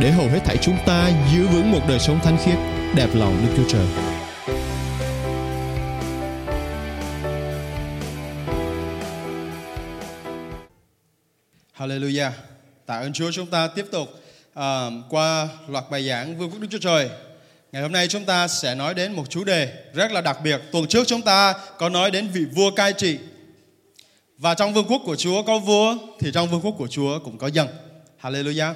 để hầu hết thảy chúng ta giữ vững một đời sống thánh khiết, đẹp lòng Đức Chúa Trời. Hallelujah. Tạ ơn Chúa chúng ta tiếp tục uh, qua loạt bài giảng Vương quốc Đức Chúa Trời. Ngày hôm nay chúng ta sẽ nói đến một chủ đề rất là đặc biệt. Tuần trước chúng ta có nói đến vị vua cai trị. Và trong vương quốc của Chúa có vua thì trong vương quốc của Chúa cũng có dân. Hallelujah.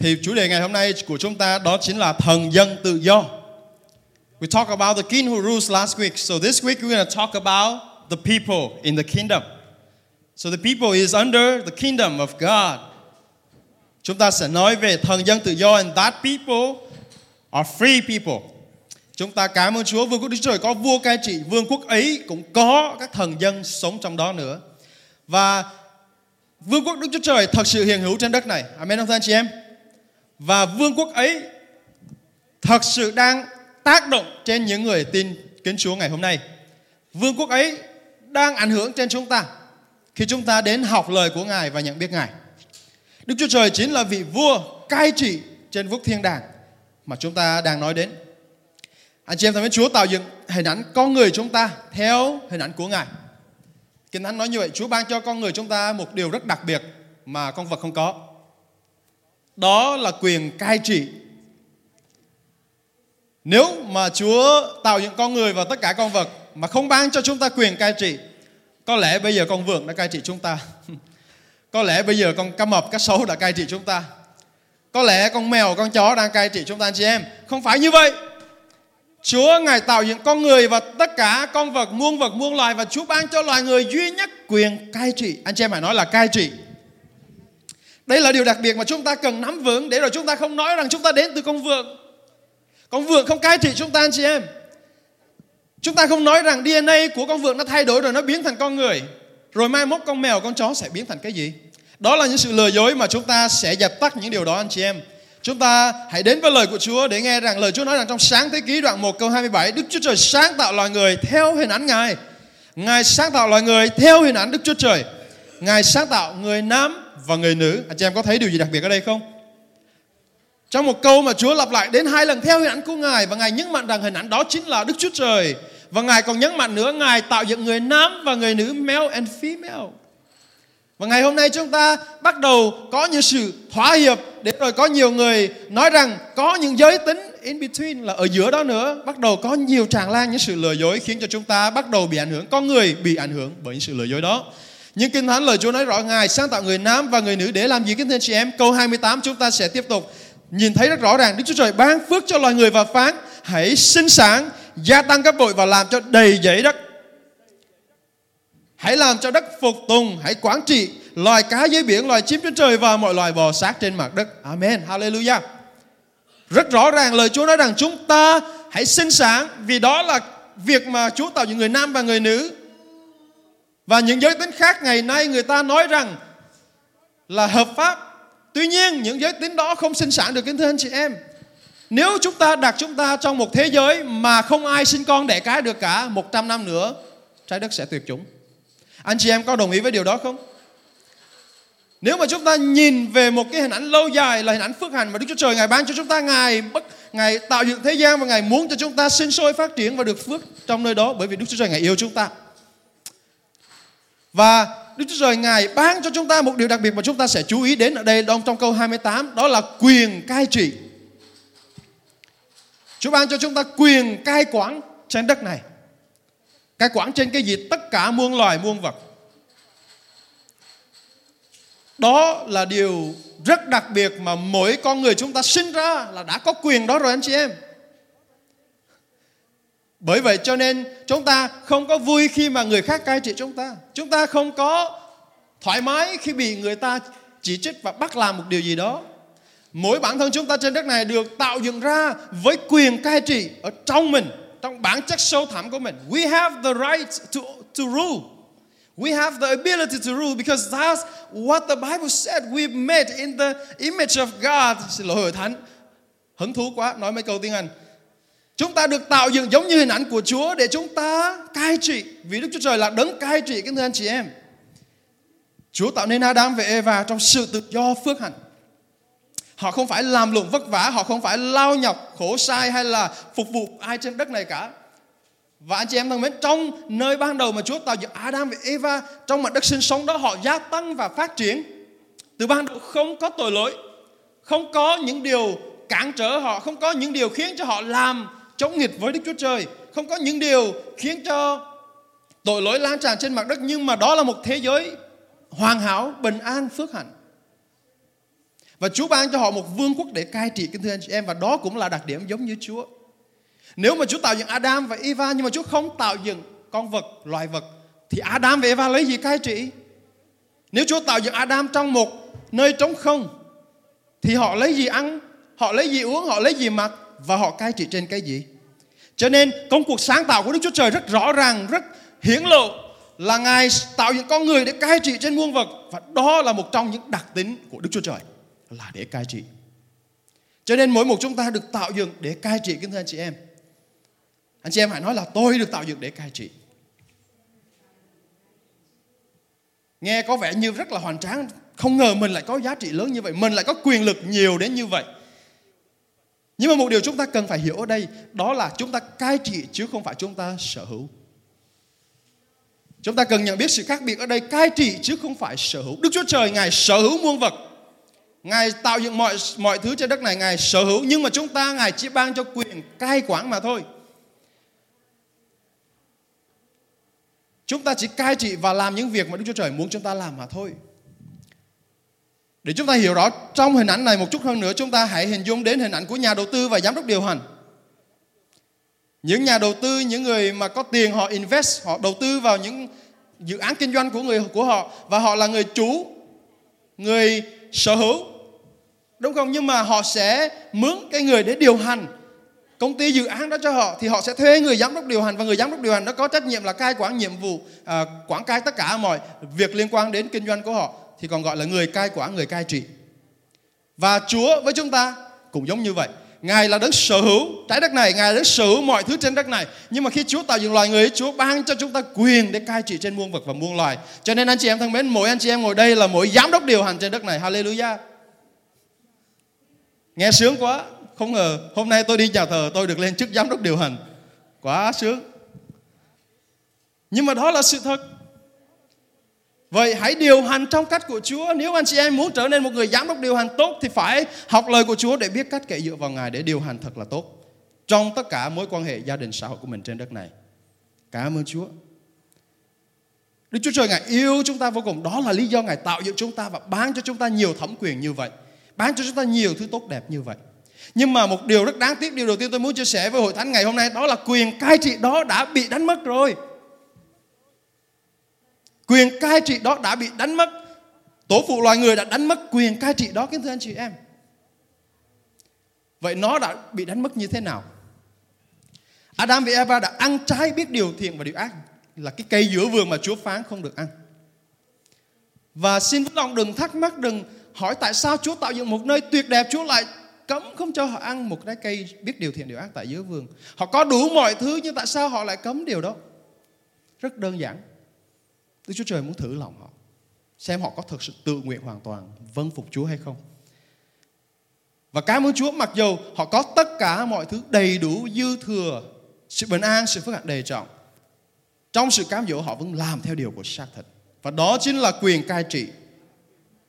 Thì chủ đề ngày hôm nay của chúng ta đó chính là thần dân tự do. We talked about the king who rules last week. So this week we're going to talk about the people in the kingdom. So the people is under the kingdom of God. Chúng ta sẽ nói về thần dân tự do and that people are free people. Chúng ta cảm ơn Chúa, vương quốc Đức Chúa Trời có vua, cai trị vương quốc ấy, cũng có các thần dân sống trong đó nữa. Và vương quốc Đức Chúa Trời thật sự hiện hữu trên đất này. Amen không thưa anh chị em? Và vương quốc ấy thật sự đang tác động trên những người tin kính Chúa ngày hôm nay. Vương quốc ấy đang ảnh hưởng trên chúng ta khi chúng ta đến học lời của Ngài và nhận biết Ngài. Đức Chúa Trời chính là vị vua cai trị trên vúc thiên đàng mà chúng ta đang nói đến. Anh chị em thân mến, Chúa tạo dựng hình ảnh con người chúng ta theo hình ảnh của Ngài. Kinh Thánh nói như vậy, Chúa ban cho con người chúng ta một điều rất đặc biệt mà con vật không có. Đó là quyền cai trị. Nếu mà Chúa tạo những con người và tất cả con vật mà không ban cho chúng ta quyền cai trị, có lẽ bây giờ con vượn đã cai trị chúng ta. Có lẽ bây giờ con cá mập, cá sấu đã cai trị chúng ta. Có lẽ con mèo, con chó đang cai trị chúng ta anh chị em. Không phải như vậy. Chúa Ngài tạo những con người và tất cả con vật, muôn vật, muôn loài và Chúa ban cho loài người duy nhất quyền cai trị. Anh chị em phải nói là cai trị. Đây là điều đặc biệt mà chúng ta cần nắm vững để rồi chúng ta không nói rằng chúng ta đến từ con vượn. Con vượn không cai trị chúng ta anh chị em. Chúng ta không nói rằng DNA của con vượn nó thay đổi rồi nó biến thành con người. Rồi mai mốt con mèo, con chó sẽ biến thành cái gì? Đó là những sự lừa dối mà chúng ta sẽ dập tắt những điều đó anh chị em. Chúng ta hãy đến với lời của Chúa để nghe rằng lời Chúa nói rằng trong sáng thế ký đoạn 1 câu 27 Đức Chúa Trời sáng tạo loài người theo hình ảnh Ngài. Ngài sáng tạo loài người theo hình ảnh Đức Chúa Trời. Ngài sáng tạo người nam và người nữ. Anh chị em có thấy điều gì đặc biệt ở đây không? Trong một câu mà Chúa lặp lại đến hai lần theo hình ảnh của Ngài, và Ngài nhấn mạnh rằng hình ảnh đó chính là Đức Chúa Trời. Và Ngài còn nhấn mạnh nữa, Ngài tạo dựng người nam và người nữ, male and female. Và ngày hôm nay chúng ta bắt đầu có những sự thỏa hiệp, để rồi có nhiều người nói rằng có những giới tính in between là ở giữa đó nữa. Bắt đầu có nhiều tràn lan những sự lừa dối khiến cho chúng ta bắt đầu bị ảnh hưởng. Con người bị ảnh hưởng bởi những sự lừa dối đó. Nhưng Kinh Thánh lời Chúa nói rõ Ngài sáng tạo người nam và người nữ để làm gì kính thưa chị em? Câu 28 chúng ta sẽ tiếp tục nhìn thấy rất rõ ràng Đức Chúa Trời ban phước cho loài người và phán hãy sinh sản, gia tăng các bội và làm cho đầy dẫy đất. Hãy làm cho đất phục tùng, hãy quản trị loài cá dưới biển, loài chim trên trời và mọi loài bò sát trên mặt đất. Amen. Hallelujah. Rất rõ ràng lời Chúa nói rằng chúng ta hãy sinh sản vì đó là việc mà Chúa tạo những người nam và người nữ. Và những giới tính khác ngày nay người ta nói rằng là hợp pháp. Tuy nhiên những giới tính đó không sinh sản được kính thưa anh chị em. Nếu chúng ta đặt chúng ta trong một thế giới mà không ai sinh con đẻ cái được cả 100 năm nữa, trái đất sẽ tuyệt chủng. Anh chị em có đồng ý với điều đó không? Nếu mà chúng ta nhìn về một cái hình ảnh lâu dài là hình ảnh phước hạnh mà Đức Chúa Trời Ngài ban cho chúng ta, Ngài bất Ngài tạo dựng thế gian và Ngài muốn cho chúng ta sinh sôi phát triển và được phước trong nơi đó bởi vì Đức Chúa Trời Ngài yêu chúng ta. Và Đức Chúa Trời Ngài ban cho chúng ta một điều đặc biệt mà chúng ta sẽ chú ý đến ở đây trong, trong câu 28 đó là quyền cai trị. Chúa ban cho chúng ta quyền cai quản trên đất này. Cai quản trên cái gì? Tất cả muôn loài muôn vật. Đó là điều rất đặc biệt mà mỗi con người chúng ta sinh ra là đã có quyền đó rồi anh chị em. Bởi vậy cho nên chúng ta không có vui khi mà người khác cai trị chúng ta. Chúng ta không có thoải mái khi bị người ta chỉ trích và bắt làm một điều gì đó. Mỗi bản thân chúng ta trên đất này được tạo dựng ra với quyền cai trị ở trong mình, trong bản chất sâu thẳm của mình. We have the right to, to rule. We have the ability to rule because that's what the Bible said. we've made in the image of God. Xin lỗi hội thánh. Hứng thú quá, nói mấy câu tiếng Anh. Chúng ta được tạo dựng giống như hình ảnh của Chúa để chúng ta cai trị. Vì Đức Chúa Trời là đấng cai trị, kính thưa anh chị em. Chúa tạo nên Adam và Eva trong sự tự do phước hạnh. Họ không phải làm lụng vất vả, họ không phải lao nhọc, khổ sai hay là phục vụ ai trên đất này cả. Và anh chị em thân mến, trong nơi ban đầu mà Chúa tạo dựng Adam và Eva, trong mặt đất sinh sống đó họ gia tăng và phát triển. Từ ban đầu không có tội lỗi, không có những điều cản trở họ, không có những điều khiến cho họ làm chống nghịch với Đức Chúa Trời, không có những điều khiến cho tội lỗi lan tràn trên mặt đất nhưng mà đó là một thế giới hoàn hảo, bình an, phước hạnh. Và Chúa ban cho họ một vương quốc để cai trị kính thưa anh chị em và đó cũng là đặc điểm giống như Chúa. Nếu mà Chúa tạo dựng Adam và Eva nhưng mà Chúa không tạo dựng con vật, loài vật thì Adam và Eva lấy gì cai trị? Nếu Chúa tạo dựng Adam trong một nơi trống không thì họ lấy gì ăn, họ lấy gì uống, họ lấy gì mặc và họ cai trị trên cái gì? Cho nên công cuộc sáng tạo của Đức Chúa Trời rất rõ ràng, rất hiển lộ là Ngài tạo những con người để cai trị trên muôn vật và đó là một trong những đặc tính của Đức Chúa Trời là để cai trị. Cho nên mỗi một chúng ta được tạo dựng để cai trị kính thưa anh chị em. Anh chị em hãy nói là tôi được tạo dựng để cai trị. Nghe có vẻ như rất là hoàn tráng, không ngờ mình lại có giá trị lớn như vậy, mình lại có quyền lực nhiều đến như vậy. Nhưng mà một điều chúng ta cần phải hiểu ở đây, đó là chúng ta cai trị chứ không phải chúng ta sở hữu. Chúng ta cần nhận biết sự khác biệt ở đây, cai trị chứ không phải sở hữu. Đức Chúa Trời, Ngài sở hữu muôn vật. Ngài tạo dựng mọi mọi thứ trên đất này, Ngài sở hữu, nhưng mà chúng ta, Ngài chỉ ban cho quyền cai quản mà thôi. Chúng ta chỉ cai trị và làm những việc mà Đức Chúa Trời muốn chúng ta làm mà thôi. Để chúng ta hiểu rõ trong hình ảnh này một chút hơn nữa chúng ta hãy hình dung đến hình ảnh của nhà đầu tư và giám đốc điều hành. Những nhà đầu tư, những người mà có tiền họ invest, họ đầu tư vào những dự án kinh doanh của người của họ và họ là người chủ, người sở hữu. Đúng không? Nhưng mà họ sẽ mướn cái người để điều hành công ty dự án đó cho họ thì họ sẽ thuê người giám đốc điều hành và người giám đốc điều hành đó có trách nhiệm là cai quản nhiệm vụ à, quản cai tất cả mọi việc liên quan đến kinh doanh của họ thì còn gọi là người cai quản người cai trị và Chúa với chúng ta cũng giống như vậy Ngài là đấng sở hữu trái đất này, Ngài là đấng sở hữu mọi thứ trên đất này. Nhưng mà khi Chúa tạo dựng loài người, Chúa ban cho chúng ta quyền để cai trị trên muôn vật và muôn loài. Cho nên anh chị em thân mến, mỗi anh chị em ngồi đây là mỗi giám đốc điều hành trên đất này. Hallelujah. Nghe sướng quá. Không ngờ hôm nay tôi đi chào thờ tôi được lên chức giám đốc điều hành. Quá sướng. Nhưng mà đó là sự thật. Vậy hãy điều hành trong cách của Chúa. Nếu anh chị em muốn trở nên một người giám đốc điều hành tốt thì phải học lời của Chúa để biết cách cậy dựa vào Ngài để điều hành thật là tốt trong tất cả mối quan hệ gia đình xã hội của mình trên đất này. Cảm ơn Chúa. Đức Chúa Trời Ngài yêu chúng ta vô cùng. Đó là lý do Ngài tạo dựng chúng ta và bán cho chúng ta nhiều thẩm quyền như vậy. bán cho chúng ta nhiều thứ tốt đẹp như vậy. Nhưng mà một điều rất đáng tiếc, điều đầu tiên tôi muốn chia sẻ với hội thánh ngày hôm nay đó là quyền cai trị đó đã bị đánh mất rồi. Quyền cai trị đó đã bị đánh mất. Tổ phụ loài người đã đánh mất quyền cai trị đó, kính thưa anh chị em. Vậy nó đã bị đánh mất như thế nào? Adam và Eva đã ăn trái biết điều thiện và điều ác, là cái cây giữa vườn mà Chúa phán không được ăn. Và xin với lòng đừng thắc mắc, đừng hỏi tại sao Chúa tạo dựng một nơi tuyệt đẹp, Chúa lại cấm không cho họ ăn một trái cây biết điều thiện, điều ác tại giữa vườn. Họ có đủ mọi thứ, nhưng tại sao họ lại cấm điều đó? Rất đơn giản. Đức Chúa Trời muốn thử lòng họ. Xem họ có thực sự tự nguyện hoàn toàn vâng phục Chúa hay không. Và cảm ơn Chúa mặc dù họ có tất cả mọi thứ đầy đủ dư thừa, sự bình an, sự phước hạnh đầy trọng. Trong sự cám dỗ họ vẫn làm theo điều của xác thịt. Và đó chính là quyền cai trị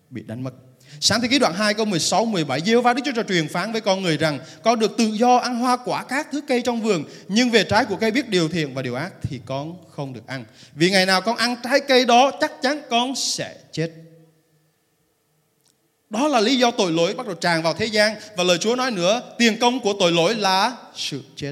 bị đánh mất. Sáng thế ký đoạn 2 câu 16 17 Diêu va Đức Chúa Trời truyền phán với con người rằng con được tự do ăn hoa quả các thứ cây trong vườn nhưng về trái của cây biết điều thiện và điều ác thì con không được ăn. Vì ngày nào con ăn trái cây đó chắc chắn con sẽ chết. Đó là lý do tội lỗi bắt đầu tràn vào thế gian và lời Chúa nói nữa, tiền công của tội lỗi là sự chết.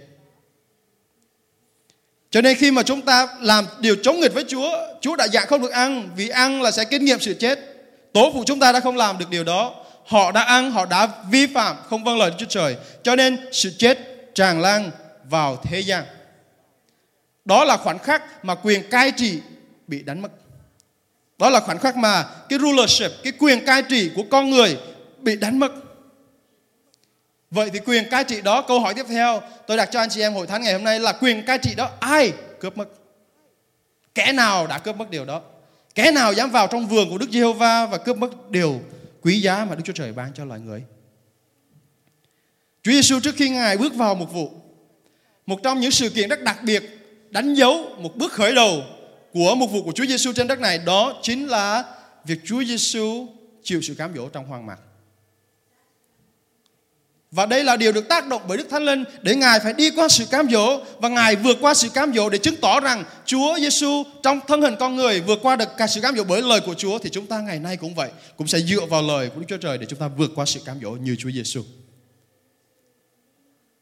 Cho nên khi mà chúng ta làm điều chống nghịch với Chúa, Chúa đã dạng không được ăn vì ăn là sẽ kinh nghiệm sự chết. Tổ phụ chúng ta đã không làm được điều đó. họ đã ăn, họ đã vi phạm, không vâng lời Đức Chúa Trời. Cho nên sự chết tràn lan vào thế gian. Đó là khoảnh khắc mà quyền cai trị bị đánh mất. Đó là khoảnh khắc mà cái rulership, cái quyền cai trị của con người bị đánh mất. Vậy thì quyền cai trị đó, câu hỏi tiếp theo tôi đặt cho anh chị em hội thánh ngày hôm nay là quyền cai trị đó ai cướp mất? Kẻ nào đã cướp mất điều đó? Kẻ nào dám vào trong vườn của Đức Giê-hô-va và cướp mất điều quý giá mà Đức Chúa Trời ban cho loài người? Chúa Giêsu trước khi Ngài bước vào một vụ, một trong những sự kiện rất đặc biệt đánh dấu một bước khởi đầu của một vụ của Chúa Giêsu trên đất này đó chính là việc Chúa Giêsu chịu sự cám dỗ trong hoang mạc. Và đây là điều được tác động bởi Đức Thánh Linh để Ngài phải đi qua sự cám dỗ và Ngài vượt qua sự cám dỗ để chứng tỏ rằng Chúa Giêsu trong thân hình con người vượt qua được cả sự cám dỗ bởi lời của Chúa thì chúng ta ngày nay cũng vậy, cũng sẽ dựa vào lời của Đức Chúa Trời để chúng ta vượt qua sự cám dỗ như Chúa Giêsu.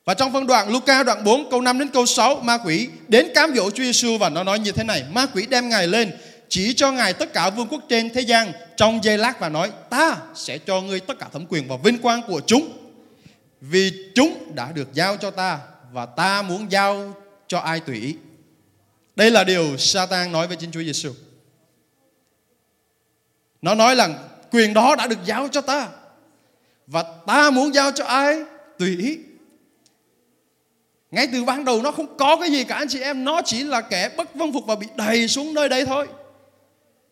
Và trong phân đoạn Luca đoạn 4 câu 5 đến câu 6 ma quỷ đến cám dỗ Chúa Giêsu và nó nói như thế này, ma quỷ đem Ngài lên chỉ cho Ngài tất cả vương quốc trên thế gian trong giây lát và nói ta sẽ cho ngươi tất cả thẩm quyền và vinh quang của chúng vì chúng đã được giao cho ta và ta muốn giao cho ai tùy ý. Đây là điều Satan nói với chính Chúa Giêsu. Nó nói là quyền đó đã được giao cho ta và ta muốn giao cho ai tùy ý. Ngay từ ban đầu nó không có cái gì cả anh chị em, Nó chỉ là kẻ bất vâng phục và bị đầy xuống nơi đây thôi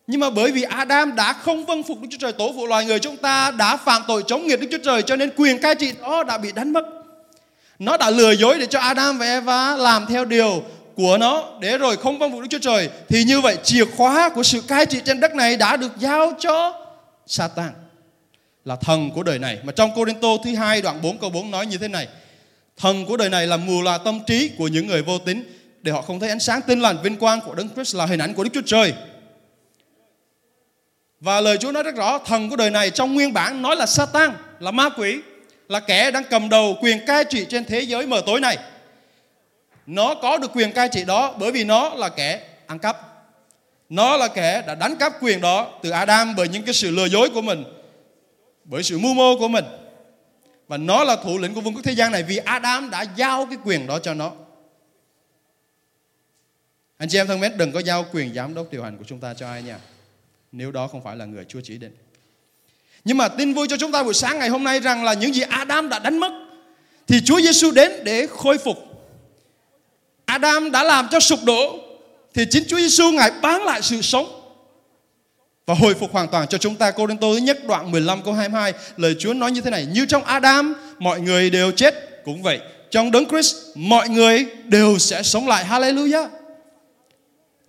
nhưng mà bởi vì Adam đã không vâng phục Đức Chúa Trời tổ phụ loài người, chúng ta đã phạm tội chống nghịch Đức Chúa Trời cho nên quyền cai trị đó đã bị đánh mất. Nó đã lừa dối để cho Adam và Eva làm theo điều của nó. Để rồi không vâng phục Đức Chúa Trời, thì như vậy chìa khóa của sự cai trị trên đất này đã được giao cho Satan, là thần của đời này. Mà trong Cô Đinh Tô thứ hai đoạn 4 câu 4 nói như thế này, thần của đời này là mù là tâm trí của những người vô tín, để họ không thấy ánh sáng tinh lành vinh quang của Đấng Christ là hình ảnh của Đức Chúa Trời và lời Chúa nói rất rõ, thần của đời này trong nguyên bản nói là Satan, là ma quỷ, là kẻ đang cầm đầu quyền cai trị trên thế giới mờ tối này. Nó có được quyền cai trị đó bởi vì nó là kẻ ăn cắp. Nó là kẻ đã đánh cắp quyền đó từ Adam bởi những cái sự lừa dối của mình, bởi sự mưu mô của mình. Và nó là thủ lĩnh của vương quốc thế gian này vì Adam đã giao cái quyền đó cho nó. Anh chị em thân mến, đừng có giao quyền giám đốc điều hành của chúng ta cho ai nha nếu đó không phải là người Chúa chỉ định. Nhưng mà tin vui cho chúng ta buổi sáng ngày hôm nay rằng là những gì Adam đã đánh mất, thì Chúa Giêsu đến để khôi phục. Adam đã làm cho sụp đổ, thì chính Chúa Giêsu ngài bán lại sự sống và hồi phục hoàn toàn cho chúng ta. Cô Đinh Tô thứ nhất đoạn 15 câu 22 lời Chúa nói như thế này: Như trong Adam, mọi người đều chết cũng vậy trong đấng Christ, mọi người đều sẽ sống lại. Hallelujah.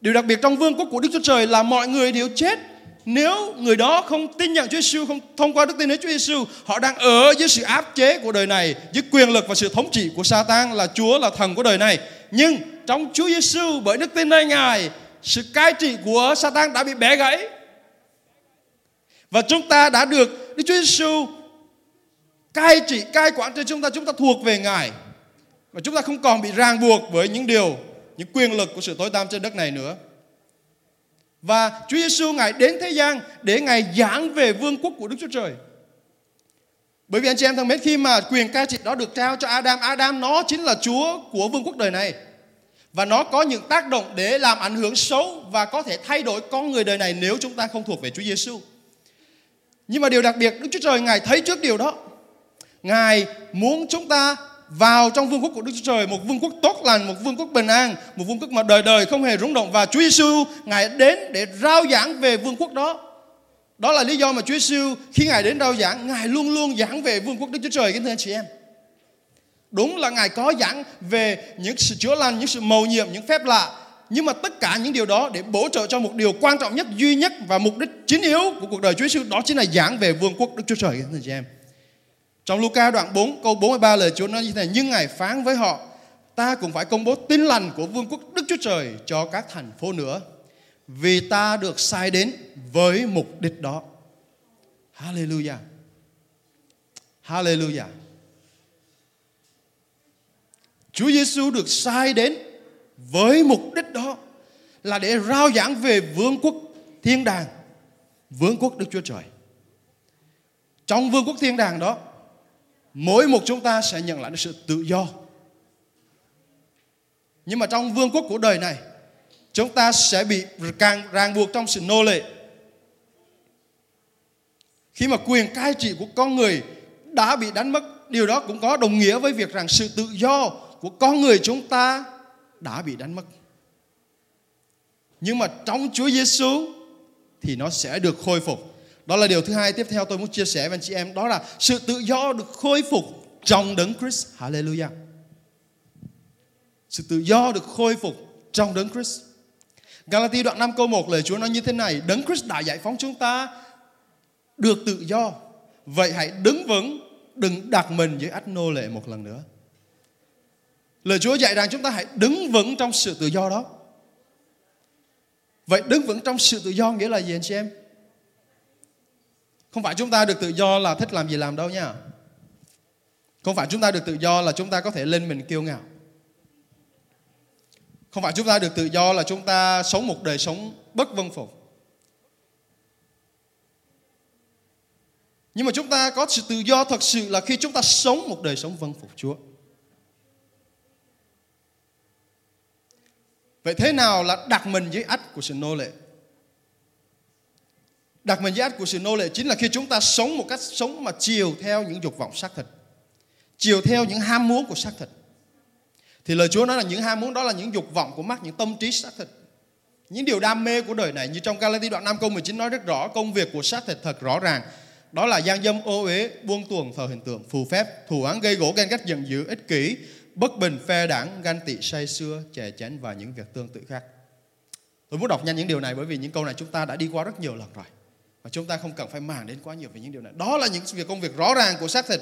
Điều đặc biệt trong vương quốc của Đức Chúa Trời là mọi người đều chết nếu người đó không tin nhận Chúa Giêsu không thông qua đức tin đến Chúa Giêsu họ đang ở dưới sự áp chế của đời này, dưới quyền lực và sự thống trị của Satan là Chúa là thần của đời này. Nhưng trong Chúa Giêsu bởi đức tin nơi Ngài, sự cai trị của Satan đã bị bẻ gãy. Và chúng ta đã được Đức Chúa Giêsu cai trị, cai quản trên chúng ta chúng ta thuộc về Ngài. Và chúng ta không còn bị ràng buộc với những điều, những quyền lực của sự tối tăm trên đất này nữa và Chúa Giêsu ngài đến thế gian để ngài giảng về vương quốc của Đức Chúa Trời. Bởi vì anh chị em thân mến khi mà quyền cai trị đó được trao cho Adam, Adam nó chính là Chúa của vương quốc đời này. Và nó có những tác động để làm ảnh hưởng xấu và có thể thay đổi con người đời này nếu chúng ta không thuộc về Chúa Giêsu. Nhưng mà điều đặc biệt Đức Chúa Trời Ngài thấy trước điều đó. Ngài muốn chúng ta vào trong vương quốc của Đức Chúa Trời, một vương quốc tốt lành, một vương quốc bình an, một vương quốc mà đời đời không hề rung động và Chúa Giêsu ngài đến để rao giảng về vương quốc đó. Đó là lý do mà Chúa Giêsu khi ngài đến rao giảng, ngài luôn luôn giảng về vương quốc Đức Chúa Trời kính thưa anh chị em. Đúng là ngài có giảng về những sự chữa lành, những sự mầu nhiệm, những phép lạ, nhưng mà tất cả những điều đó để bổ trợ cho một điều quan trọng nhất, duy nhất và mục đích chính yếu của cuộc đời Chúa Giêsu đó chính là giảng về vương quốc Đức Chúa Trời kính thưa anh chị em. Trong Luca đoạn 4 câu 43 lời Chúa nói như thế này Nhưng Ngài phán với họ Ta cũng phải công bố tin lành của vương quốc Đức Chúa Trời cho các thành phố nữa Vì ta được sai đến với mục đích đó. Hallelujah. Hallelujah. Chúa Giêsu được sai đến với mục đích đó là để rao giảng về vương quốc thiên đàng, vương quốc Đức Chúa Trời. trong vương quốc thiên đàng đó mỗi một chúng ta sẽ nhận lại được sự tự do. Nhưng mà trong vương quốc của đời này, chúng ta sẽ bị càng ràng buộc trong sự nô lệ. Khi mà quyền cai trị của con người đã bị đánh mất, điều đó cũng có đồng nghĩa với việc rằng sự tự do của con người chúng ta đã bị đánh mất. Nhưng mà trong Chúa Giêsu thì nó sẽ được khôi phục đó là điều thứ hai tiếp theo tôi muốn chia sẻ với anh chị em. Đó là sự tự do được khôi phục trong đấng Christ. Hallelujah. Sự tự do được khôi phục trong đấng Christ. Galati đoạn 5 câu 1 lời Chúa nói như thế này, Đấng Christ đã giải phóng chúng ta được tự do. Vậy hãy đứng vững, Đừng đặt mình dưới ách nô lệ một lần nữa. Lời Chúa dạy rằng chúng ta hãy đứng vững trong sự tự do đó. Vậy đứng vững trong sự tự do nghĩa là gì anh chị em? Không phải chúng ta được tự do là thích làm gì làm đâu nha Không phải chúng ta được tự do là chúng ta có thể lên mình kiêu ngạo Không phải chúng ta được tự do là chúng ta sống một đời sống bất vân phục Nhưng mà chúng ta có sự tự do thật sự là khi chúng ta sống một đời sống vâng phục Chúa. Vậy thế nào là đặt mình dưới ách của sự nô lệ? Đặc mệnh dưới của sự nô lệ chính là khi chúng ta sống một cách sống mà chiều theo những dục vọng xác thịt. Chiều theo những ham muốn của xác thịt. Thì lời Chúa nói là những ham muốn đó là những dục vọng của mắt, những tâm trí xác thịt. Những điều đam mê của đời này như trong Galati đoạn 5 câu 19 nói rất rõ công việc của xác thịt thật rõ ràng đó là gian dâm ô uế buông tuồng thờ hình tượng phù phép thù oán gây gỗ ghen ghét giận dữ ích kỷ bất bình phe đảng gan tị say xưa chè chén và những việc tương tự khác tôi muốn đọc nhanh những điều này bởi vì những câu này chúng ta đã đi qua rất nhiều lần rồi và chúng ta không cần phải màng đến quá nhiều về những điều này đó là những việc công việc rõ ràng của xác thịt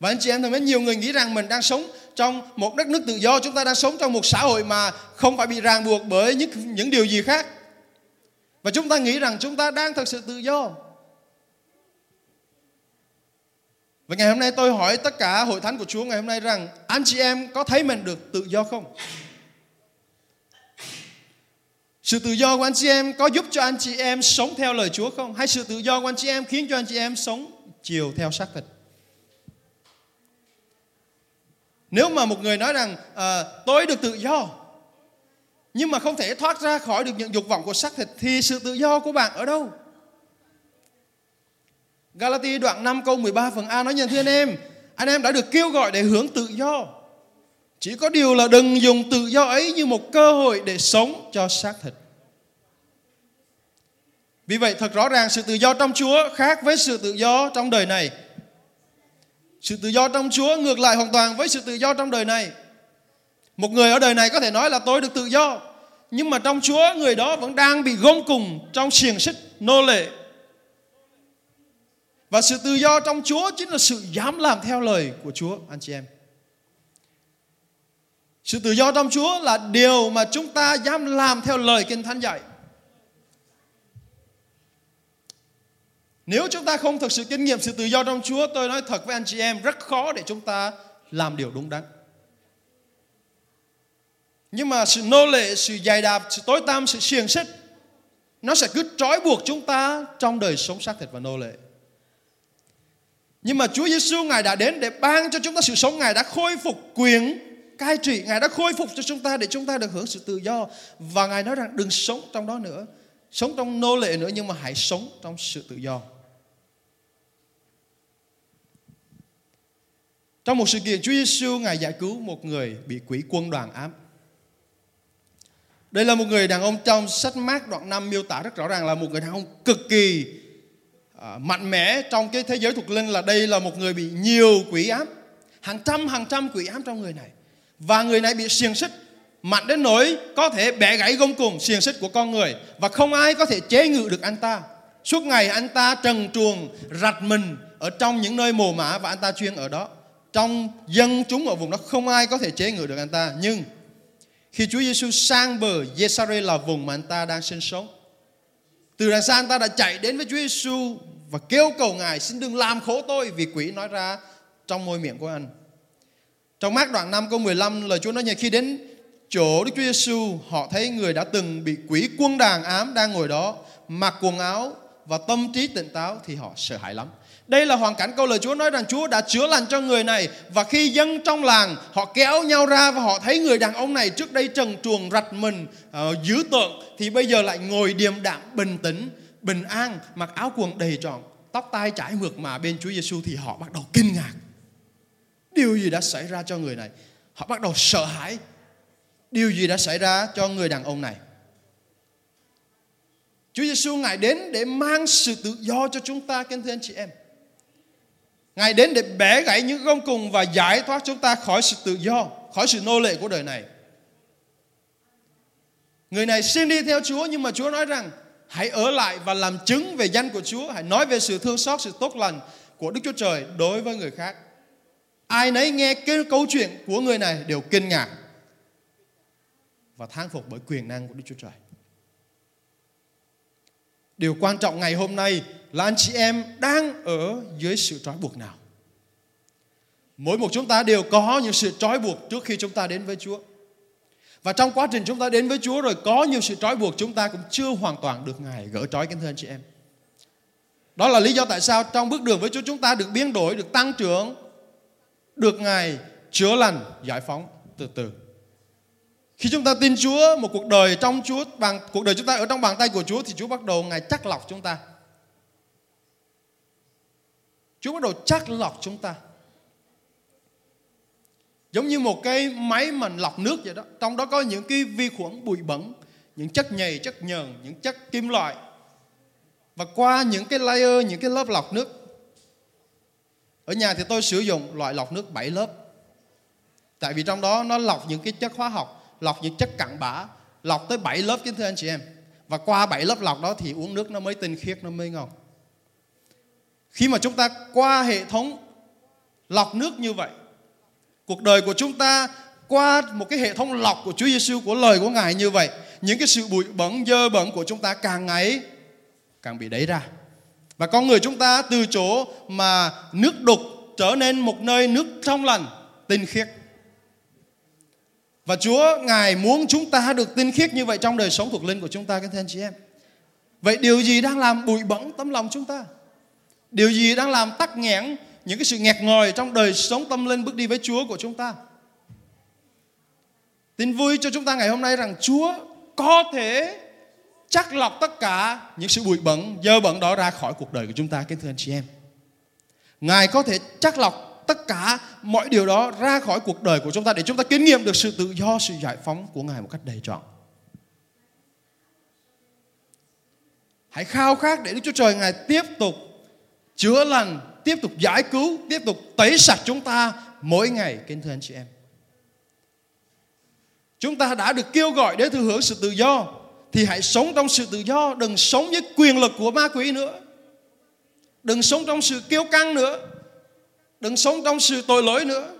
và anh chị em thân mến, nhiều người nghĩ rằng mình đang sống trong một đất nước tự do, chúng ta đang sống trong một xã hội mà không phải bị ràng buộc bởi những những điều gì khác. Và chúng ta nghĩ rằng chúng ta đang thật sự tự do. Và ngày hôm nay tôi hỏi tất cả hội thánh của Chúa ngày hôm nay rằng anh chị em có thấy mình được tự do không? Sự tự do của anh chị em có giúp cho anh chị em sống theo lời Chúa không? Hay sự tự do của anh chị em khiến cho anh chị em sống chiều theo xác thịt? Nếu mà một người nói rằng à, tôi được tự do nhưng mà không thể thoát ra khỏi được những dục vọng của xác thịt thì sự tự do của bạn ở đâu? Galati đoạn 5 câu 13 phần A nói như thưa anh em, anh em đã được kêu gọi để hướng tự do. Chỉ có điều là đừng dùng tự do ấy như một cơ hội để sống cho xác thịt. Vì vậy thật rõ ràng sự tự do trong Chúa khác với sự tự do trong đời này. Sự tự do trong Chúa ngược lại hoàn toàn với sự tự do trong đời này. Một người ở đời này có thể nói là tôi được tự do, nhưng mà trong Chúa người đó vẫn đang bị gông cùng trong xiềng xích nô lệ và sự tự do trong Chúa chính là sự dám làm theo lời của Chúa anh chị em. Sự tự do trong Chúa là điều mà chúng ta dám làm theo lời Kinh Thánh dạy. Nếu chúng ta không thực sự kinh nghiệm sự tự do trong Chúa, tôi nói thật với anh chị em, rất khó để chúng ta làm điều đúng đắn. Nhưng mà sự nô lệ, sự dày đạp, sự tối tăm, sự xiềng xích, nó sẽ cứ trói buộc chúng ta trong đời sống xác thịt và nô lệ. Nhưng mà Chúa Giêsu Ngài đã đến để ban cho chúng ta sự sống. Ngài đã khôi phục quyền cai trị. Ngài đã khôi phục cho chúng ta để chúng ta được hưởng sự tự do. Và Ngài nói rằng đừng sống trong đó nữa. Sống trong nô lệ nữa nhưng mà hãy sống trong sự tự do. Trong một sự kiện Chúa Giêsu Ngài giải cứu một người bị quỷ quân đoàn ám. Đây là một người đàn ông trong sách mát đoạn 5 miêu tả rất rõ ràng là một người đàn ông cực kỳ à, mạnh mẽ trong cái thế giới thuộc linh là đây là một người bị nhiều quỷ ám hàng trăm hàng trăm quỷ ám trong người này và người này bị xiềng xích. Mạnh đến nỗi có thể bẻ gãy gông cùng xiềng xích của con người. Và không ai có thể chế ngự được anh ta. Suốt ngày anh ta trần truồng, rạch mình ở trong những nơi mồ mã và anh ta chuyên ở đó. Trong dân chúng ở vùng đó không ai có thể chế ngự được anh ta. Nhưng khi Chúa Giêsu sang bờ Giê-sa-rê là vùng mà anh ta đang sinh sống, từ đằng xa anh ta đã chạy đến với Chúa Giêsu và kêu cầu Ngài, xin đừng làm khổ tôi, vì quỷ nói ra trong môi miệng của anh. Trong mát đoạn 5 câu 15 lời Chúa nói như khi đến chỗ Đức Chúa Giêsu họ thấy người đã từng bị quỷ quân đàn ám đang ngồi đó mặc quần áo và tâm trí tỉnh táo thì họ sợ hãi lắm. Đây là hoàn cảnh câu lời Chúa nói rằng Chúa đã chữa lành cho người này và khi dân trong làng họ kéo nhau ra và họ thấy người đàn ông này trước đây trần truồng rạch mình uh, dữ tợn thì bây giờ lại ngồi điềm đạm bình tĩnh bình an mặc áo quần đầy tròn tóc tai trải mượt mà bên Chúa Giêsu thì họ bắt đầu kinh ngạc điều gì đã xảy ra cho người này họ bắt đầu sợ hãi điều gì đã xảy ra cho người đàn ông này Chúa Giêsu ngài đến để mang sự tự do cho chúng ta kính thưa anh chị em Ngài đến để bẻ gãy những gông cùng và giải thoát chúng ta khỏi sự tự do, khỏi sự nô lệ của đời này. Người này xin đi theo Chúa nhưng mà Chúa nói rằng hãy ở lại và làm chứng về danh của Chúa, hãy nói về sự thương xót, sự tốt lành của Đức Chúa Trời đối với người khác. Ai nấy nghe cái câu chuyện của người này đều kinh ngạc và thán phục bởi quyền năng của Đức Chúa Trời. Điều quan trọng ngày hôm nay là anh chị em đang ở dưới sự trói buộc nào. Mỗi một chúng ta đều có những sự trói buộc trước khi chúng ta đến với Chúa. Và trong quá trình chúng ta đến với Chúa rồi có nhiều sự trói buộc chúng ta cũng chưa hoàn toàn được Ngài gỡ trói kính thưa anh chị em. Đó là lý do tại sao trong bước đường với Chúa chúng ta được biến đổi, được tăng trưởng, được Ngài chữa lành, giải phóng từ từ. Khi chúng ta tin Chúa, một cuộc đời trong Chúa, bằng cuộc đời chúng ta ở trong bàn tay của Chúa thì Chúa bắt đầu Ngài chắc lọc chúng ta. Chúa bắt đầu chắc lọc chúng ta. Giống như một cái máy mà lọc nước vậy đó. Trong đó có những cái vi khuẩn bụi bẩn, những chất nhầy, chất nhờn, những chất kim loại. Và qua những cái layer, những cái lớp lọc nước. Ở nhà thì tôi sử dụng loại lọc nước 7 lớp. Tại vì trong đó nó lọc những cái chất hóa học, lọc những chất cặn bã, lọc tới 7 lớp kính thưa anh chị em. Và qua 7 lớp lọc đó thì uống nước nó mới tinh khiết, nó mới ngon. Khi mà chúng ta qua hệ thống lọc nước như vậy, cuộc đời của chúng ta qua một cái hệ thống lọc của Chúa Giêsu của lời của Ngài như vậy, những cái sự bụi bẩn dơ bẩn của chúng ta càng ngày càng bị đẩy ra. Và con người chúng ta từ chỗ mà nước đục trở nên một nơi nước trong lành, tinh khiết. Và Chúa Ngài muốn chúng ta được tinh khiết như vậy trong đời sống thuộc linh của chúng ta các anh chị em. Vậy điều gì đang làm bụi bẩn tấm lòng chúng ta? Điều gì đang làm tắc nghẽn những cái sự nghẹt ngòi trong đời sống tâm linh bước đi với Chúa của chúng ta? Tin vui cho chúng ta ngày hôm nay rằng Chúa có thể chắc lọc tất cả những sự bụi bẩn, dơ bẩn đó ra khỏi cuộc đời của chúng ta, kính thưa anh chị em. Ngài có thể chắc lọc tất cả mọi điều đó ra khỏi cuộc đời của chúng ta để chúng ta kinh nghiệm được sự tự do, sự giải phóng của Ngài một cách đầy trọn. Hãy khao khát để Đức Chúa Trời Ngài tiếp tục chữa lành, tiếp tục giải cứu, tiếp tục tẩy sạch chúng ta mỗi ngày, kính thưa anh chị em. Chúng ta đã được kêu gọi để thừa hưởng sự tự do thì hãy sống trong sự tự do, đừng sống với quyền lực của ma quỷ nữa. Đừng sống trong sự kiêu căng nữa. Đừng sống trong sự tội lỗi nữa.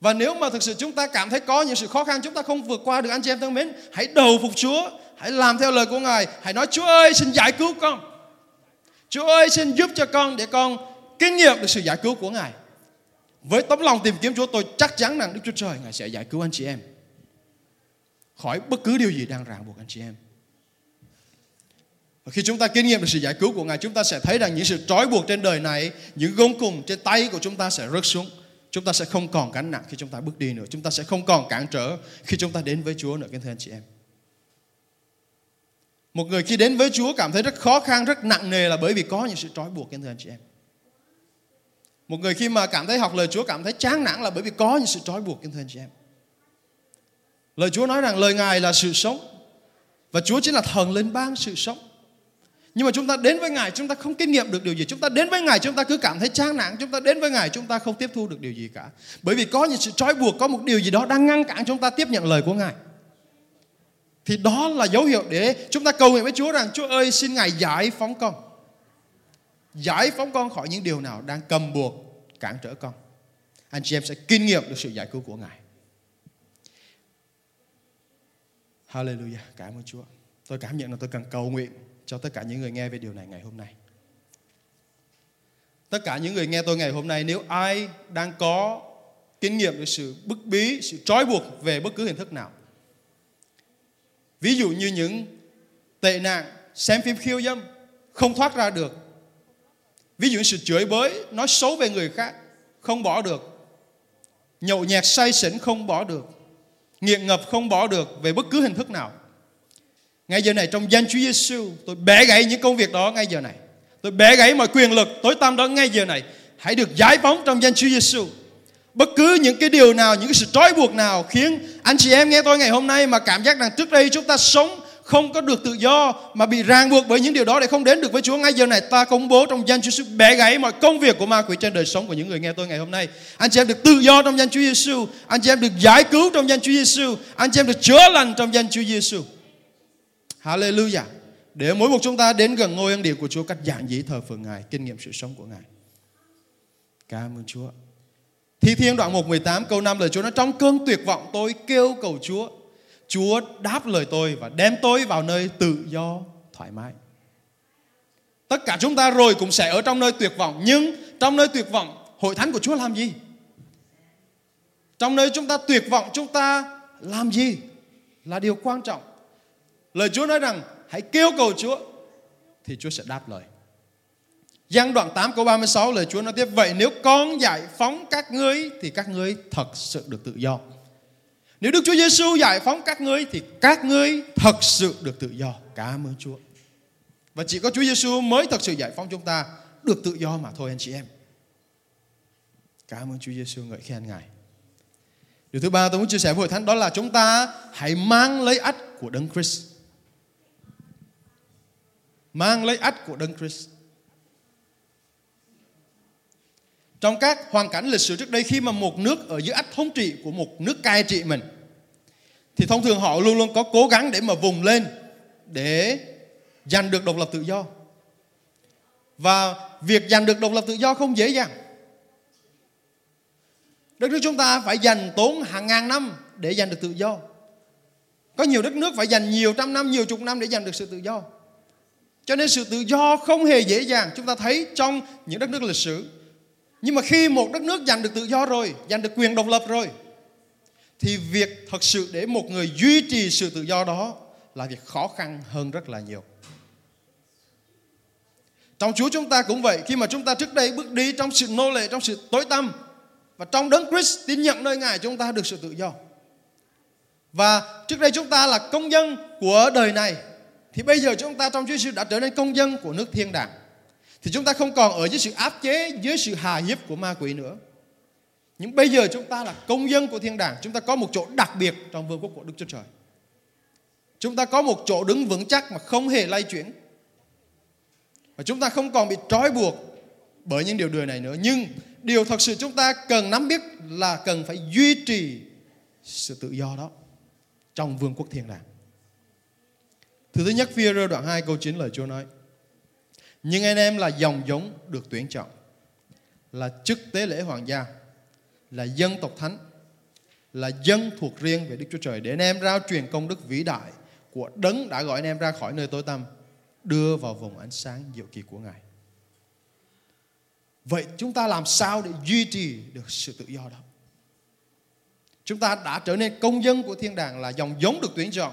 Và nếu mà thực sự chúng ta cảm thấy có những sự khó khăn chúng ta không vượt qua được anh chị em thân mến, hãy đầu phục Chúa, hãy làm theo lời của Ngài, hãy nói Chúa ơi xin giải cứu con. Chúa ơi xin giúp cho con để con kinh nghiệm được sự giải cứu của Ngài. Với tấm lòng tìm kiếm Chúa tôi chắc chắn rằng Đức Chúa Trời Ngài sẽ giải cứu anh chị em khỏi bất cứ điều gì đang ràng buộc anh chị em. Và khi chúng ta kinh nghiệm được sự giải cứu của Ngài, chúng ta sẽ thấy rằng những sự trói buộc trên đời này, những gông cùng trên tay của chúng ta sẽ rớt xuống. Chúng ta sẽ không còn gánh nặng khi chúng ta bước đi nữa. Chúng ta sẽ không còn cản trở khi chúng ta đến với Chúa nữa, kính thưa anh chị em. Một người khi đến với Chúa cảm thấy rất khó khăn, rất nặng nề là bởi vì có những sự trói buộc, kính thưa anh chị em. Một người khi mà cảm thấy học lời Chúa cảm thấy chán nản là bởi vì có những sự trói buộc, kính thưa anh chị em. Lời Chúa nói rằng lời Ngài là sự sống và Chúa chính là thần linh ban sự sống. Nhưng mà chúng ta đến với Ngài chúng ta không kinh nghiệm được điều gì. Chúng ta đến với Ngài chúng ta cứ cảm thấy chán nản. Chúng ta đến với Ngài chúng ta không tiếp thu được điều gì cả. Bởi vì có những sự trói buộc, có một điều gì đó đang ngăn cản chúng ta tiếp nhận lời của Ngài. Thì đó là dấu hiệu để chúng ta cầu nguyện với Chúa rằng Chúa ơi xin Ngài giải phóng con. Giải phóng con khỏi những điều nào đang cầm buộc, cản trở con. Anh chị em sẽ kinh nghiệm được sự giải cứu của Ngài. Hallelujah, cảm ơn Chúa. Tôi cảm nhận là tôi cần cầu nguyện cho tất cả những người nghe về điều này ngày hôm nay. Tất cả những người nghe tôi ngày hôm nay, nếu ai đang có kinh nghiệm về sự bức bí, sự trói buộc về bất cứ hình thức nào. Ví dụ như những tệ nạn, xem phim khiêu dâm, không thoát ra được. Ví dụ sự chửi bới, nói xấu về người khác, không bỏ được. Nhậu nhẹt say xỉn không bỏ được. Nghiện ngập không bỏ được về bất cứ hình thức nào. Ngay giờ này trong danh Chúa Giêsu, tôi bẻ gãy những công việc đó ngay giờ này. Tôi bẻ gãy mọi quyền lực tối tăm đó ngay giờ này. Hãy được giải phóng trong danh Chúa Giêsu. Bất cứ những cái điều nào, những cái sự trói buộc nào khiến anh chị em nghe tôi ngày hôm nay mà cảm giác rằng trước đây chúng ta sống không có được tự do mà bị ràng buộc bởi những điều đó để không đến được với Chúa ngay giờ này ta công bố trong danh Chúa Giêsu bẻ gãy mọi công việc của ma quỷ trên đời sống của những người nghe tôi ngày hôm nay. Anh chị em được tự do trong danh Chúa Giêsu, anh chị em được giải cứu trong danh Chúa Giêsu, anh chị em được chữa lành trong danh Chúa Giêsu. Hallelujah. Để mỗi một chúng ta đến gần ngôi ân điển của Chúa cách giản dị thờ phượng Ngài, kinh nghiệm sự sống của Ngài. Cảm ơn Chúa. Thi Thiên đoạn 118 câu 5 lời Chúa nói trong cơn tuyệt vọng tôi kêu cầu Chúa. Chúa đáp lời tôi và đem tôi vào nơi tự do, thoải mái. Tất cả chúng ta rồi cũng sẽ ở trong nơi tuyệt vọng, nhưng trong nơi tuyệt vọng, hội thánh của Chúa làm gì? Trong nơi chúng ta tuyệt vọng, chúng ta làm gì? Là điều quan trọng. Lời Chúa nói rằng, hãy kêu cầu Chúa, thì Chúa sẽ đáp lời. Giăng đoạn 8 câu 36 lời Chúa nói tiếp, vậy nếu con giải phóng các ngươi, thì các ngươi thật sự được tự do. Nếu Đức Chúa Giêsu giải phóng các ngươi thì các ngươi thật sự được tự do. Cảm ơn Chúa. Và chỉ có Chúa Giêsu mới thật sự giải phóng chúng ta được tự do mà thôi, anh chị em. Cảm ơn Chúa Giêsu ngợi khen Ngài. Điều thứ ba tôi muốn chia sẻ với hội thánh đó là chúng ta hãy mang lấy ắt của Đấng Christ. Mang lấy ắt của Đấng Christ. Trong các hoàn cảnh lịch sử trước đây khi mà một nước ở dưới ách thống trị của một nước cai trị mình thì thông thường họ luôn luôn có cố gắng để mà vùng lên để giành được độc lập tự do. Và việc giành được độc lập tự do không dễ dàng. Đất nước chúng ta phải dành tốn hàng ngàn năm để giành được tự do. Có nhiều đất nước phải dành nhiều trăm năm, nhiều chục năm để giành được sự tự do. Cho nên sự tự do không hề dễ dàng. Chúng ta thấy trong những đất nước lịch sử nhưng mà khi một đất nước giành được tự do rồi, giành được quyền độc lập rồi, thì việc thật sự để một người duy trì sự tự do đó là việc khó khăn hơn rất là nhiều. Trong Chúa chúng ta cũng vậy, khi mà chúng ta trước đây bước đi trong sự nô lệ, trong sự tối tăm, và trong đấng Christ tin nhận nơi Ngài chúng ta được sự tự do. Và trước đây chúng ta là công dân của đời này, thì bây giờ chúng ta trong Chúa Giêsu đã trở nên công dân của nước thiên đàng thì chúng ta không còn ở dưới sự áp chế, dưới sự hà hiếp của ma quỷ nữa. Nhưng bây giờ chúng ta là công dân của thiên đàng. Chúng ta có một chỗ đặc biệt trong vương quốc của đức chúa trời. Chúng ta có một chỗ đứng vững chắc mà không hề lay chuyển. Và chúng ta không còn bị trói buộc bởi những điều đời này nữa. Nhưng điều thật sự chúng ta cần nắm biết là cần phải duy trì sự tự do đó trong vương quốc thiên đàng. Thứ thứ nhất phi đoạn 2 câu 9 lời Chúa nói nhưng anh em là dòng giống được tuyển chọn, là chức tế lễ hoàng gia, là dân tộc thánh, là dân thuộc riêng về Đức Chúa Trời để anh em rao truyền công đức vĩ đại của đấng đã gọi anh em ra khỏi nơi tối tăm, đưa vào vùng ánh sáng diệu kỳ của Ngài. Vậy chúng ta làm sao để duy trì được sự tự do đó? Chúng ta đã trở nên công dân của thiên đàng là dòng giống được tuyển chọn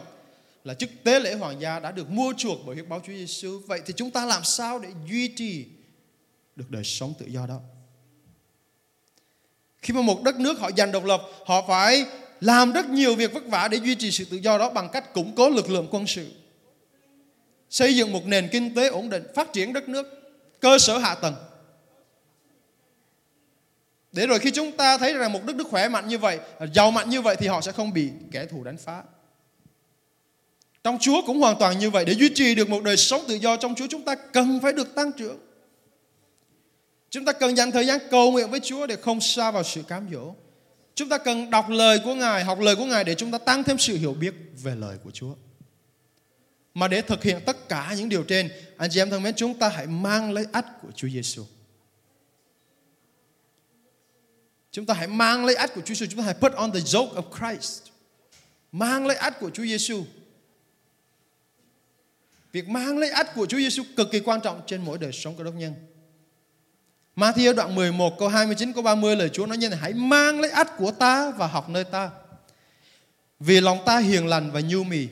là chức tế lễ hoàng gia đã được mua chuộc bởi huyết báo Chúa Giêsu. Vậy thì chúng ta làm sao để duy trì được đời sống tự do đó? Khi mà một đất nước họ giành độc lập, họ phải làm rất nhiều việc vất vả để duy trì sự tự do đó bằng cách củng cố lực lượng quân sự. Xây dựng một nền kinh tế ổn định, phát triển đất nước, cơ sở hạ tầng. Để rồi khi chúng ta thấy rằng một đất nước khỏe mạnh như vậy, giàu mạnh như vậy thì họ sẽ không bị kẻ thù đánh phá. Trong Chúa cũng hoàn toàn như vậy. Để duy trì được một đời sống tự do trong Chúa chúng ta cần phải được tăng trưởng. Chúng ta cần dành thời gian cầu nguyện với Chúa để không xa vào sự cám dỗ. Chúng ta cần đọc lời của Ngài, học lời của Ngài để chúng ta tăng thêm sự hiểu biết về lời của Chúa. Mà để thực hiện tất cả những điều trên, anh chị em thân mến, chúng ta hãy mang lấy ách của Chúa Giêsu. Chúng ta hãy mang lấy ách của Chúa Giêsu, chúng ta hãy put on the yoke of Christ. Mang lấy ách của Chúa Giêsu Việc mang lấy ách của Chúa Giêsu cực kỳ quan trọng trên mỗi đời sống của đốc nhân. Matthew đoạn 11 câu 29 câu 30 lời Chúa nói như này, hãy mang lấy ách của ta và học nơi ta. Vì lòng ta hiền lành và nhu mì.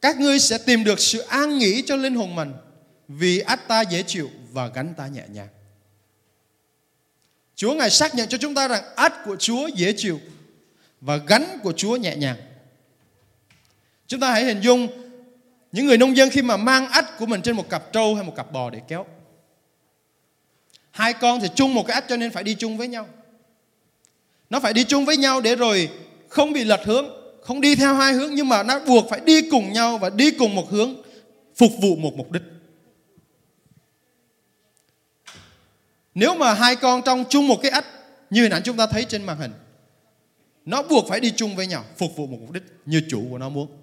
các ngươi sẽ tìm được sự an nghỉ cho linh hồn mình, vì ách ta dễ chịu và gánh ta nhẹ nhàng. Chúa Ngài xác nhận cho chúng ta rằng ách của Chúa dễ chịu và gánh của Chúa nhẹ nhàng. Chúng ta hãy hình dung những người nông dân khi mà mang ách của mình trên một cặp trâu hay một cặp bò để kéo. Hai con thì chung một cái ách cho nên phải đi chung với nhau. Nó phải đi chung với nhau để rồi không bị lật hướng, không đi theo hai hướng nhưng mà nó buộc phải đi cùng nhau và đi cùng một hướng phục vụ một mục đích. Nếu mà hai con trong chung một cái ách như hình ảnh chúng ta thấy trên màn hình, nó buộc phải đi chung với nhau, phục vụ một mục đích như chủ của nó muốn.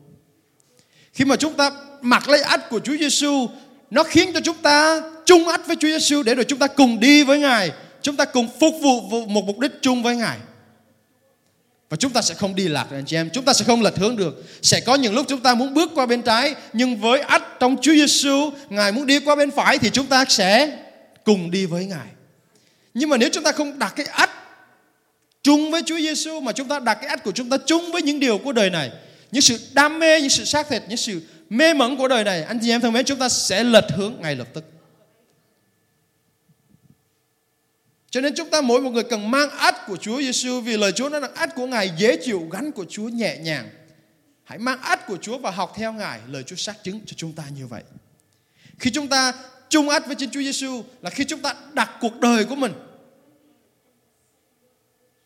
Khi mà chúng ta mặc lấy ách của Chúa Giêsu, nó khiến cho chúng ta chung ách với Chúa Giêsu để rồi chúng ta cùng đi với Ngài, chúng ta cùng phục vụ một mục đích chung với Ngài. Và chúng ta sẽ không đi lạc anh chị em, chúng ta sẽ không lệch hướng được. Sẽ có những lúc chúng ta muốn bước qua bên trái, nhưng với ách trong Chúa Giêsu, Ngài muốn đi qua bên phải thì chúng ta sẽ cùng đi với Ngài. Nhưng mà nếu chúng ta không đặt cái ách chung với Chúa Giêsu mà chúng ta đặt cái ách của chúng ta chung với những điều của đời này, những sự đam mê, những sự xác thịt, những sự mê mẩn của đời này, anh chị em thân mến, chúng ta sẽ lệch hướng ngay lập tức. Cho nên chúng ta mỗi một người cần mang ách của Chúa Giêsu vì lời Chúa nói rằng ách của Ngài dễ chịu, gánh của Chúa nhẹ nhàng. Hãy mang ách của Chúa và học theo Ngài, lời Chúa xác chứng cho chúng ta như vậy. Khi chúng ta chung ách với chính Chúa Giêsu là khi chúng ta đặt cuộc đời của mình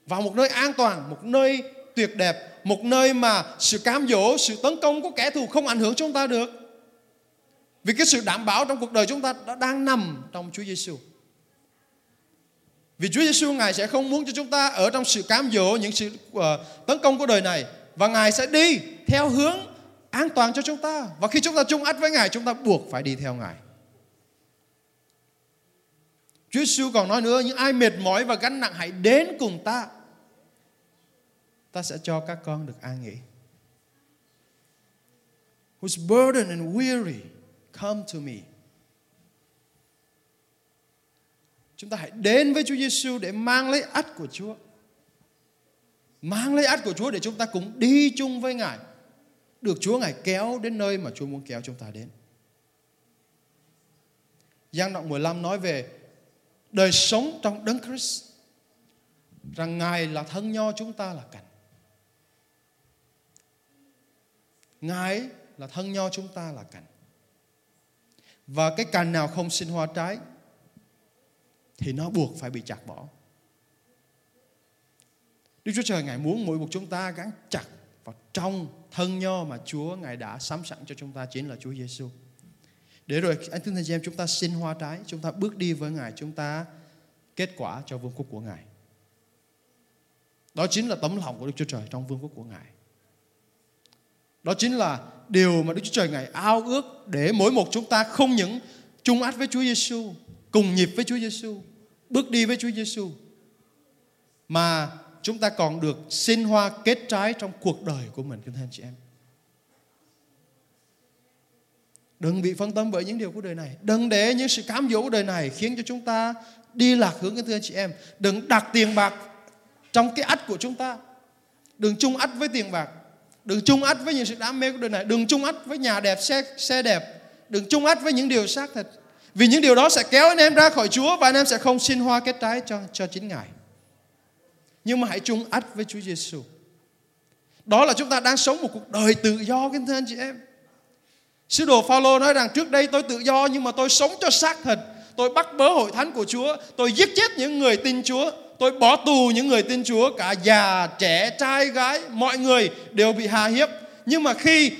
vào một nơi an toàn, một nơi tuyệt đẹp, một nơi mà sự cám dỗ, sự tấn công của kẻ thù không ảnh hưởng chúng ta được. Vì cái sự đảm bảo trong cuộc đời chúng ta đã đang nằm trong Chúa Giêsu. Vì Chúa Giêsu Ngài sẽ không muốn cho chúng ta ở trong sự cám dỗ, những sự uh, tấn công của đời này và Ngài sẽ đi theo hướng an toàn cho chúng ta. Và khi chúng ta chung ắt với Ngài, chúng ta buộc phải đi theo Ngài. Chúa Giêsu còn nói nữa, những ai mệt mỏi và gánh nặng hãy đến cùng ta ta sẽ cho các con được an nghỉ. Who's burdened and weary, come to me. Chúng ta hãy đến với Chúa Giêsu để mang lấy ắt của Chúa. Mang lấy ắt của Chúa để chúng ta cùng đi chung với Ngài. Được Chúa Ngài kéo đến nơi mà Chúa muốn kéo chúng ta đến. Giang đoạn 15 nói về đời sống trong Đấng Christ rằng Ngài là thân nho chúng ta là cảnh. Ngài là thân nho chúng ta là cành. Và cái cành nào không sinh hoa trái thì nó buộc phải bị chặt bỏ. Đức Chúa Trời Ngài muốn mỗi một chúng ta gắn chặt vào trong thân nho mà Chúa Ngài đã sắm sẵn cho chúng ta chính là Chúa Giêsu. Để rồi anh thưa em chúng ta sinh hoa trái, chúng ta bước đi với Ngài, chúng ta kết quả cho vương quốc của Ngài. Đó chính là tấm lòng của Đức Chúa Trời trong vương quốc của Ngài. Đó chính là điều mà Đức Chúa Trời Ngài ao ước để mỗi một chúng ta không những chung ắt với Chúa Giêsu, cùng nhịp với Chúa Giêsu, bước đi với Chúa Giêsu mà chúng ta còn được sinh hoa kết trái trong cuộc đời của mình kính thưa anh chị em. Đừng bị phân tâm bởi những điều của đời này. Đừng để những sự cám dỗ của đời này khiến cho chúng ta đi lạc hướng kính thưa anh chị em. Đừng đặt tiền bạc trong cái ắt của chúng ta. Đừng chung ắt với tiền bạc Đừng chung ắt với những sự đam mê của đời này. Đừng chung ắt với nhà đẹp, xe, xe đẹp. Đừng chung ắt với những điều xác thịt. Vì những điều đó sẽ kéo anh em ra khỏi Chúa và anh em sẽ không sinh hoa kết trái cho cho chính Ngài. Nhưng mà hãy chung ắt với Chúa Giêsu. Đó là chúng ta đang sống một cuộc đời tự do kính thưa anh chị em. Sứ đồ Phaolô nói rằng trước đây tôi tự do nhưng mà tôi sống cho xác thịt. Tôi bắt bớ hội thánh của Chúa. Tôi giết chết những người tin Chúa. Tôi bỏ tù những người tin Chúa, cả già, trẻ, trai, gái, mọi người đều bị hà hiếp. Nhưng mà khi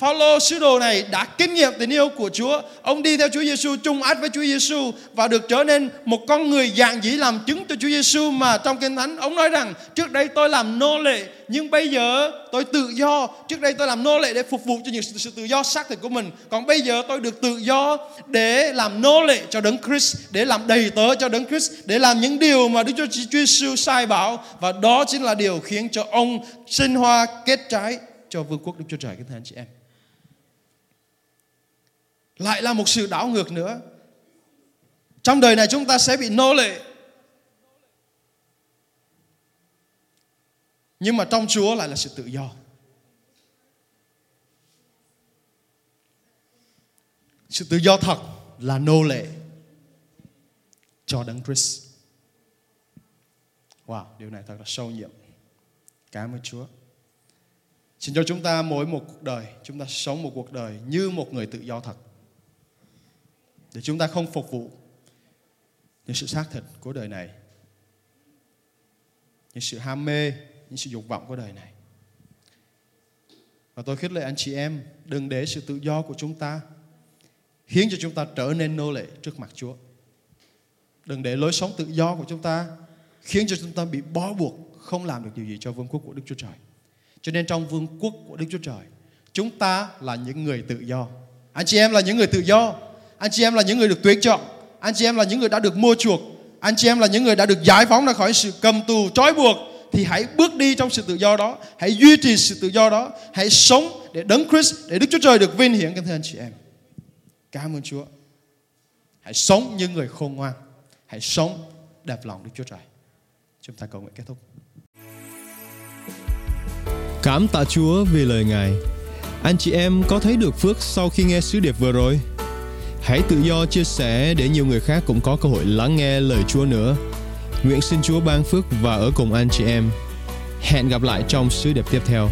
Phaolô sứ đồ này đã kinh nghiệm tình yêu của Chúa. Ông đi theo Chúa Giêsu chung át với Chúa Giêsu và được trở nên một con người dạng dĩ làm chứng cho Chúa Giêsu mà trong kinh thánh ông nói rằng trước đây tôi làm nô lệ nhưng bây giờ tôi tự do. Trước đây tôi làm nô lệ để phục vụ cho những sự tự do xác thịt của mình. Còn bây giờ tôi được tự do để làm nô lệ cho Đấng Christ, để làm đầy tớ cho Đấng Christ, để làm những điều mà Đức Chúa Giêsu sai bảo và đó chính là điều khiến cho ông sinh hoa kết trái cho vương quốc Đức Chúa Trời các anh chị em lại là một sự đảo ngược nữa trong đời này chúng ta sẽ bị nô lệ nhưng mà trong Chúa lại là sự tự do Sự tự do thật là nô lệ cho Đấng Christ. Wow, điều này thật là sâu nhiệm. Cảm ơn Chúa. Xin cho chúng ta mỗi một cuộc đời, chúng ta sống một cuộc đời như một người tự do thật. Để chúng ta không phục vụ những sự xác thịt của đời này. Những sự ham mê, những sự dục vọng của đời này. Và tôi khích lệ anh chị em đừng để sự tự do của chúng ta khiến cho chúng ta trở nên nô lệ trước mặt Chúa. Đừng để lối sống tự do của chúng ta khiến cho chúng ta bị bó buộc không làm được điều gì cho vương quốc của Đức Chúa Trời. Cho nên trong vương quốc của Đức Chúa Trời, chúng ta là những người tự do. Anh chị em là những người tự do. Anh chị em là những người được tuyển chọn. Anh chị em là những người đã được mua chuộc. Anh chị em là những người đã được giải phóng ra khỏi sự cầm tù, trói buộc. Thì hãy bước đi trong sự tự do đó. Hãy duy trì sự tự do đó. Hãy sống để đấng Christ, để Đức Chúa Trời được vinh hiển kính thưa anh chị em. Cảm ơn Chúa. Hãy sống như người khôn ngoan. Hãy sống đẹp lòng Đức Chúa Trời. Chúng ta cầu nguyện kết thúc. Cảm tạ Chúa vì lời Ngài. Anh chị em có thấy được phước sau khi nghe sứ điệp vừa rồi? Hãy tự do chia sẻ để nhiều người khác cũng có cơ hội lắng nghe lời Chúa nữa. Nguyện xin Chúa ban phước và ở cùng anh chị em. Hẹn gặp lại trong sứ điệp tiếp theo.